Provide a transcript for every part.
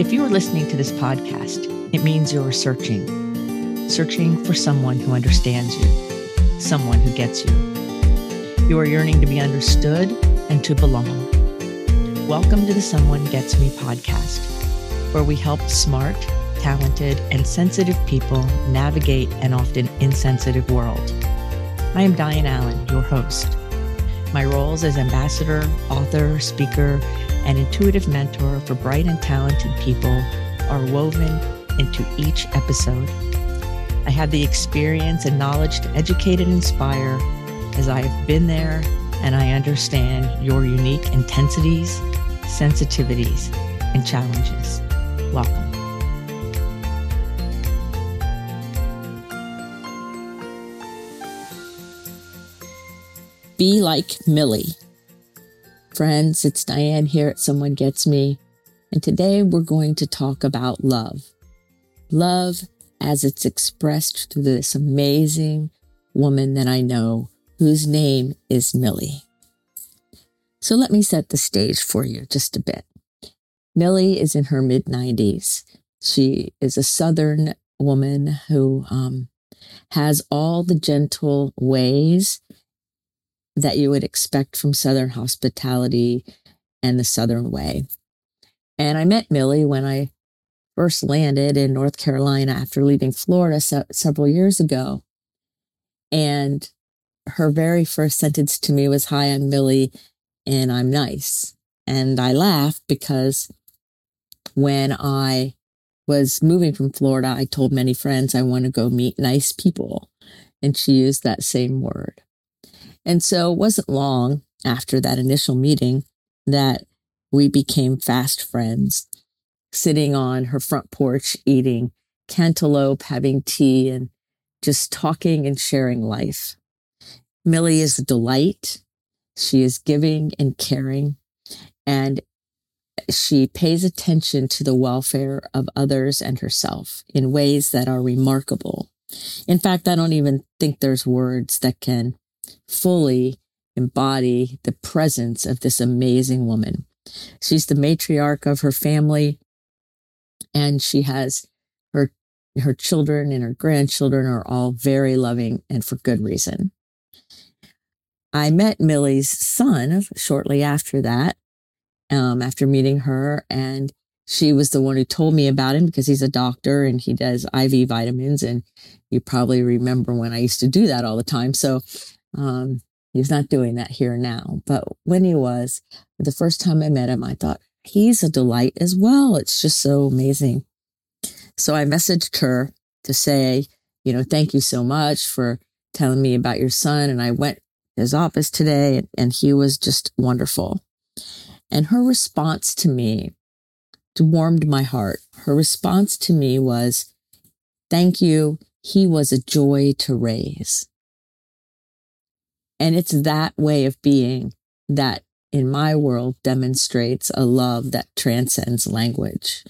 If you are listening to this podcast, it means you're searching, searching for someone who understands you, someone who gets you. You are yearning to be understood and to belong. Welcome to the Someone Gets Me podcast, where we help smart, talented, and sensitive people navigate an often insensitive world. I am Dianne Allen, your host. My roles as ambassador, author, speaker, and intuitive mentor for bright and talented people are woven into each episode. I have the experience and knowledge to educate and inspire as I have been there and I understand your unique intensities, sensitivities, and challenges. Welcome. Be like Millie. Friends, it's Dianne here at Someone Gets Me, and today we're going to talk about love. Love as it's expressed through this amazing woman that I know whose name is Millie. So let me set the stage for you just a bit. Millie is in her mid 90s. She is a Southern woman who um, has all the gentle ways that you would expect from Southern hospitality and the Southern way. And I met Millie when I first landed in North Carolina after leaving Florida se- several years ago. And her very first sentence to me was, Hi, I'm Millie and I'm nice. And I laughed because when I was moving from Florida, I told many friends I want to go meet nice people. And she used that same word. And so it wasn't long after that initial meeting that we became fast friends, sitting on her front porch, eating cantaloupe, having tea, and just talking and sharing life. Millie is a delight. She is giving and caring, and she pays attention to the welfare of others and herself in ways that are remarkable. In fact, I don't even think there's words that can fully embody the presence of this amazing woman. She's the matriarch of her family, and she has her her children and her grandchildren are all very loving and for good reason. I met Millie's son shortly after that, um, after meeting her, and she was the one who told me about him because he's a doctor and he does IV vitamins. And you probably remember when I used to do that all the time. So um, he's not doing that here now. But when he was, the first time I met him, I thought, he's a delight as well. It's just so amazing. So I messaged her to say, you know, thank you so much for telling me about your son. And I went to his office today and he was just wonderful. And her response to me warmed my heart. Her response to me was, thank you. He was a joy to raise. And it's that way of being that in my world demonstrates a love that transcends language.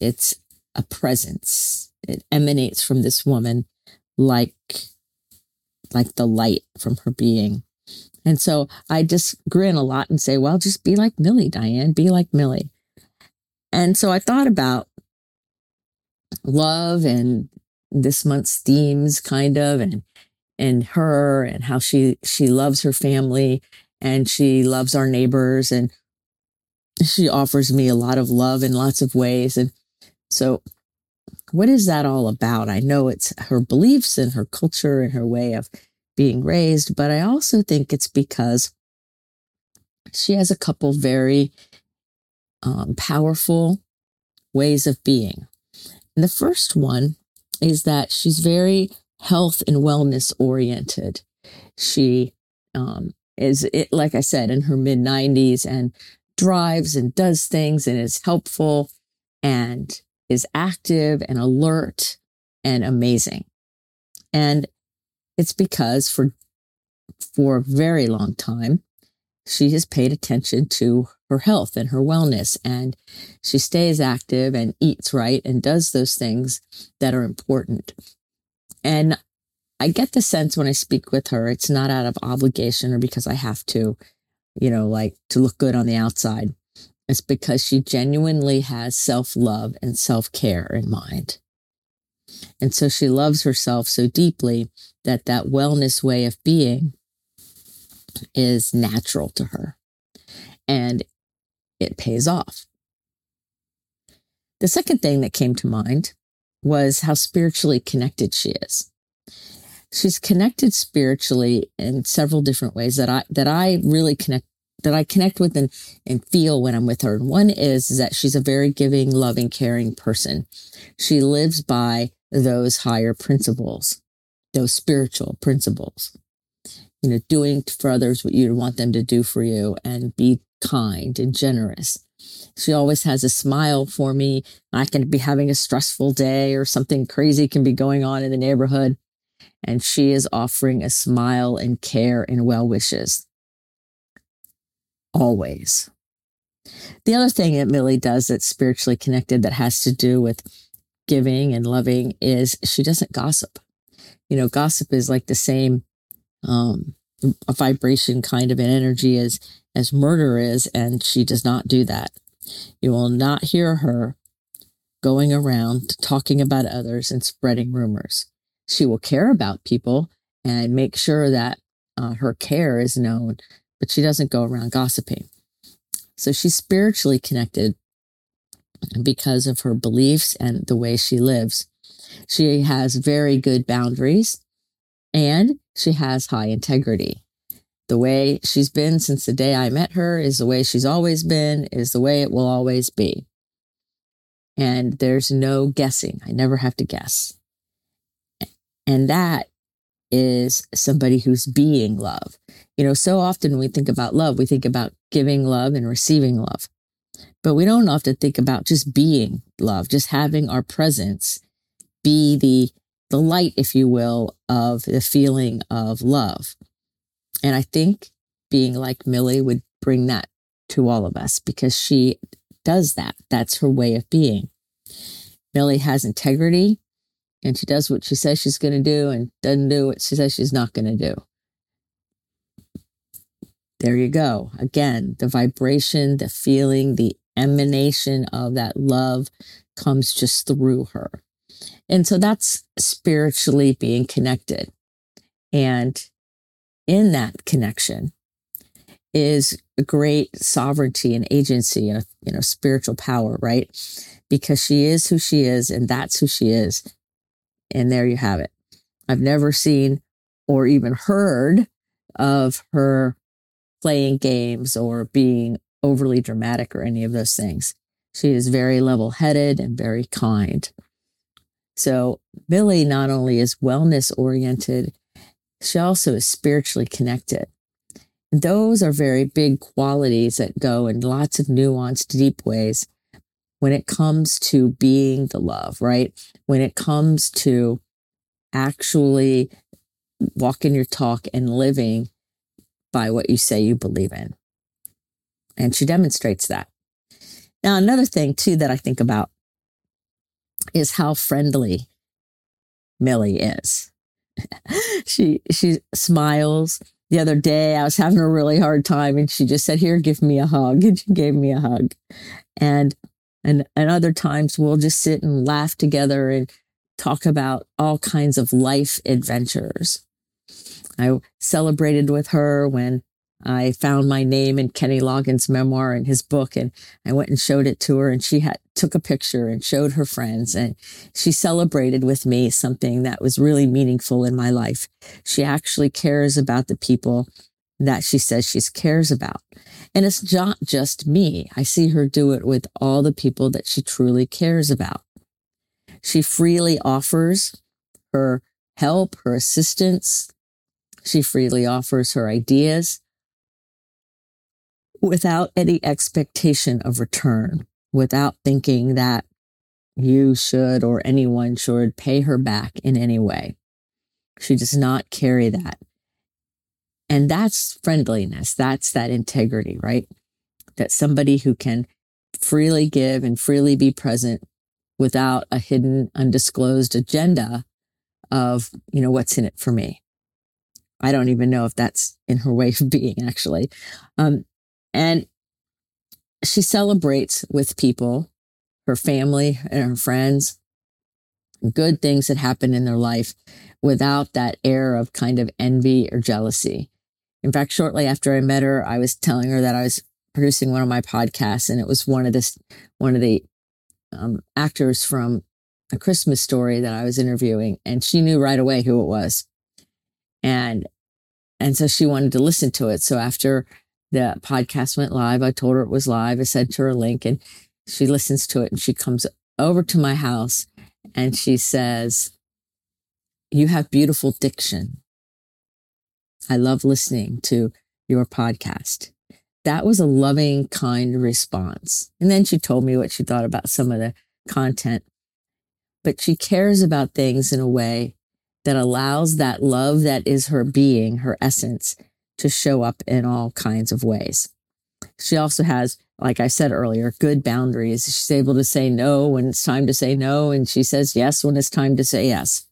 It's a presence. It emanates from this woman like, like the light from her being. And so I just grin a lot and say, well, just be like Millie, Dianne, be like Millie. And so I thought about love and this month's themes kind of, and and her and how she she loves her family and she loves our neighbors and she offers me a lot of love in lots of ways. And so what is that all about? I know it's her beliefs and her culture and her way of being raised but i also think it's because she has a couple very um, powerful ways of being. And the first one is that she's very health and wellness oriented. She um, is, it, like I said, in her mid 90s and drives and does things and is helpful and is active and alert and amazing. And it's because for for a very long time, she has paid attention to her health and her wellness and she stays active and eats right and does those things that are important. And I get the sense when I speak with her, it's not out of obligation or because I have to, you know, like to look good on the outside. It's because she genuinely has self love and self care in mind. And so she loves herself so deeply that that wellness way of being is natural to her and it pays off. The second thing that came to mind was how spiritually connected she is. She's connected spiritually in several different ways that I that I really connect that I connect with and, and feel when I'm with her. And one is, is that she's a very giving, loving, caring person. She lives by those higher principles, those spiritual principles. You know, doing for others what you want them to do for you and be kind and generous. She always has a smile for me. I can be having a stressful day or something crazy can be going on in the neighborhood. And she is offering a smile and care and well wishes. Always. The other thing that Millie does that's spiritually connected that has to do with giving and loving is she doesn't gossip. You know, gossip is like the same um, a vibration kind of an energy as as murder is, and she does not do that. You will not hear her going around talking about others and spreading rumors. She will care about people and make sure that uh, her care is known, but she doesn't go around gossiping. So she's spiritually connected because of her beliefs and the way she lives. She has very good boundaries and she has high integrity. The way she's been since the day I met her is the way she's always been, is the way it will always be. And there's no guessing. I never have to guess. And that is somebody who's being love. You know, so often we think about love, we think about giving love and receiving love. But we don't often think about just being love, just having our presence be the the light, if you will, of the feeling of love. And I think being like Millie would bring that to all of us because she does that. That's her way of being. Millie has integrity and she does what she says she's going to do and doesn't do what she says she's not going to do. There you go. Again, the vibration, the feeling, the emanation of that love comes just through her. And so that's spiritually being connected. And in that connection is great sovereignty and agency and, you know, spiritual power, right? Because she is who she is and that's who she is. And there you have it. I've never seen or even heard of her playing games or being overly dramatic or any of those things. She is very level headed and very kind. So, Billy not only is wellness oriented, she also is spiritually connected. Those are very big qualities that go in lots of nuanced, deep ways when it comes to being the love, right? When it comes to actually walking your talk and living by what you say you believe in. And she demonstrates that. Now, another thing too that I think about is how friendly Millie is. she she smiles. The other day I was having a really hard time and she just said, Here, give me a hug. And she gave me a hug. And and, and other times we'll just sit and laugh together and talk about all kinds of life adventures. I celebrated with her when I found my name in Kenny Loggins' memoir in his book, and I went and showed it to her, and she had took a picture and showed her friends, and she celebrated with me something that was really meaningful in my life. She actually cares about the people that she says she cares about. And it's not just me. I see her do it with all the people that she truly cares about. She freely offers her help, her assistance. She freely offers her ideas without any expectation of return, without thinking that you should or anyone should pay her back in any way. She does not carry that. And that's friendliness. That's that integrity, right? That somebody who can freely give and freely be present without a hidden, undisclosed agenda of, you know, what's in it for me. I don't even know if that's in her way of being, actually. Um, and she celebrates with people, her family and her friends, good things that happen in their life without that air of kind of envy or jealousy. In fact, shortly after I met her, I was telling her that I was producing one of my podcasts and it was one of this, one of the um, actors from a Christmas story that I was interviewing and she knew right away who it was. And, and so she wanted to listen to it. So after the podcast went live, I told her it was live. I sent her a link and she listens to it and she comes over to my house and she says, You have beautiful diction. I love listening to your podcast. That was a loving, kind response. And then she told me what she thought about some of the content. But she cares about things in a way that allows that love that is her being, her essence, to show up in all kinds of ways. She also has, like I said earlier, good boundaries. She's able to say no when it's time to say no, and she says yes when it's time to say yes.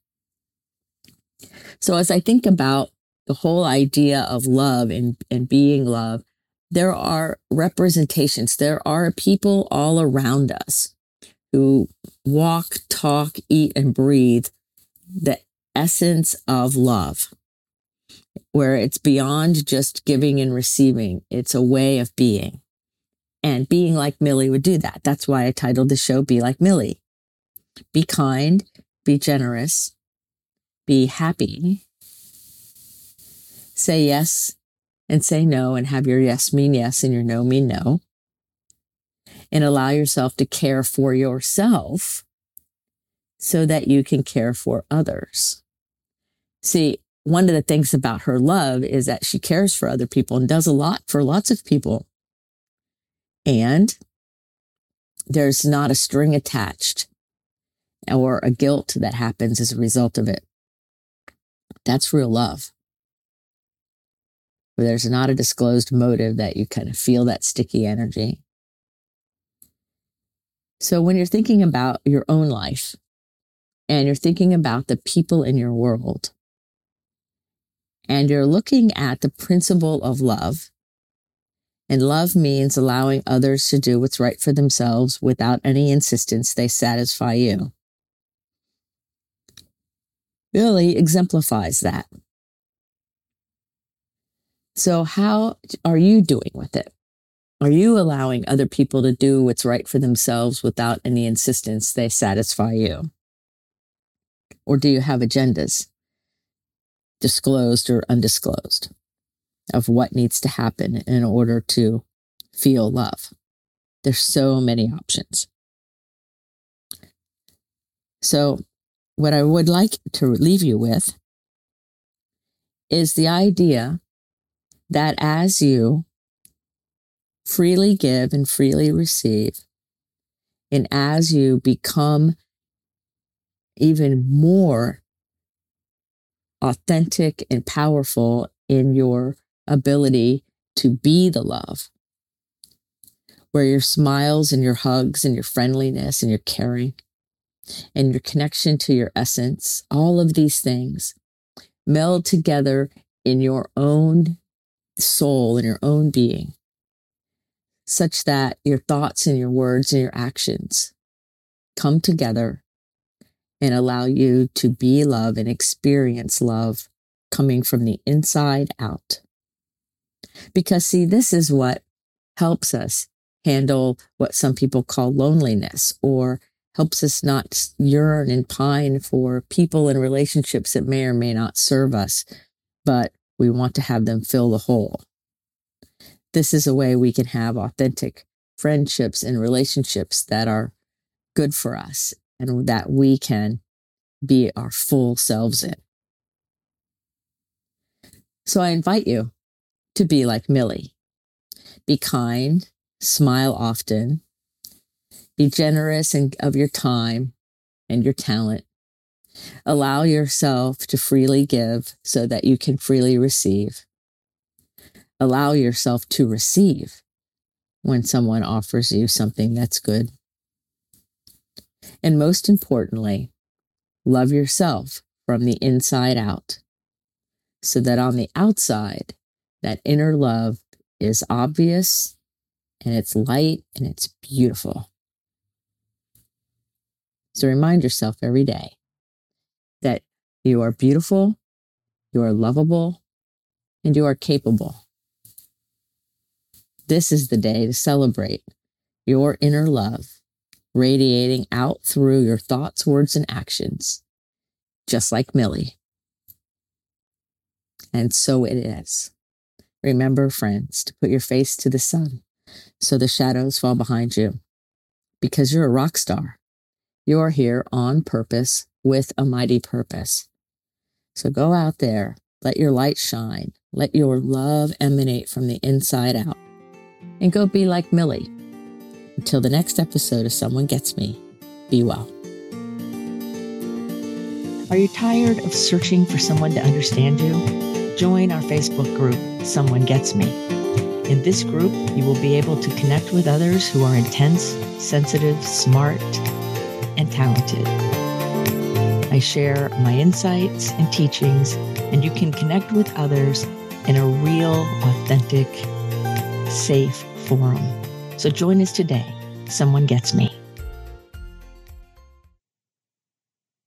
So as I think about the whole idea of love and, and being love, there are representations. There are people all around us who walk, talk, eat, and breathe the essence of love, where it's beyond just giving and receiving. It's a way of being. And being like Millie would do that. That's why I titled the show Be Like Millie. Be kind, be generous, be happy, say yes and say no, and have your yes mean yes and your no mean no. And allow yourself to care for yourself so that you can care for others. See, one of the things about her love is that she cares for other people and does a lot for lots of people. And there's not a string attached or a guilt that happens as a result of it. That's real love. There's not a disclosed motive that you kind of feel that sticky energy. So when you're thinking about your own life and you're thinking about the people in your world, and you're looking at the principle of love. And love means allowing others to do what's right for themselves without any insistence they satisfy you. Really exemplifies that. So, how are you doing with it? Are you allowing other people to do what's right for themselves without any insistence they satisfy you? Or do you have agendas? Disclosed or undisclosed of what needs to happen in order to feel love. There's so many options. So, what I would like to leave you with is the idea that as you freely give and freely receive, and as you become even more authentic and powerful in your ability to be the love, where your smiles and your hugs and your friendliness and your caring and your connection to your essence, all of these things meld together in your own soul and your own being, such that your thoughts and your words and your actions come together and allow you to be love and experience love coming from the inside out. Because, see, this is what helps us handle what some people call loneliness or helps us not yearn and pine for people and relationships that may or may not serve us, but we want to have them fill the hole. This is a way we can have authentic friendships and relationships that are good for us and that we can be our full selves in. So I invite you to be like Millie. Be kind, smile often, be generous and of your time and your talent. Allow yourself to freely give so that you can freely receive. Allow yourself to receive when someone offers you something that's good. And most importantly, love yourself from the inside out so that on the outside, that inner love is obvious and it's light and it's beautiful. So remind yourself every day that you are beautiful, you are lovable, and you are capable. This is the day to celebrate your inner love radiating out through your thoughts, words, and actions, just like Millie. And so it is. Remember, friends, to put your face to the sun so the shadows fall behind you because you're a rock star. You're here on purpose with a mighty purpose. So go out there, let your light shine, let your love emanate from the inside out, and go be like Millie. Until the next episode of Someone Gets Me, be well. Are you tired of searching for someone to understand you? Join our Facebook group, Someone Gets Me. In this group, you will be able to connect with others who are intense, sensitive, smart, and talented. I share my insights and teachings, and you can connect with others in a real, authentic, safe forum. So join us today. Someone gets me.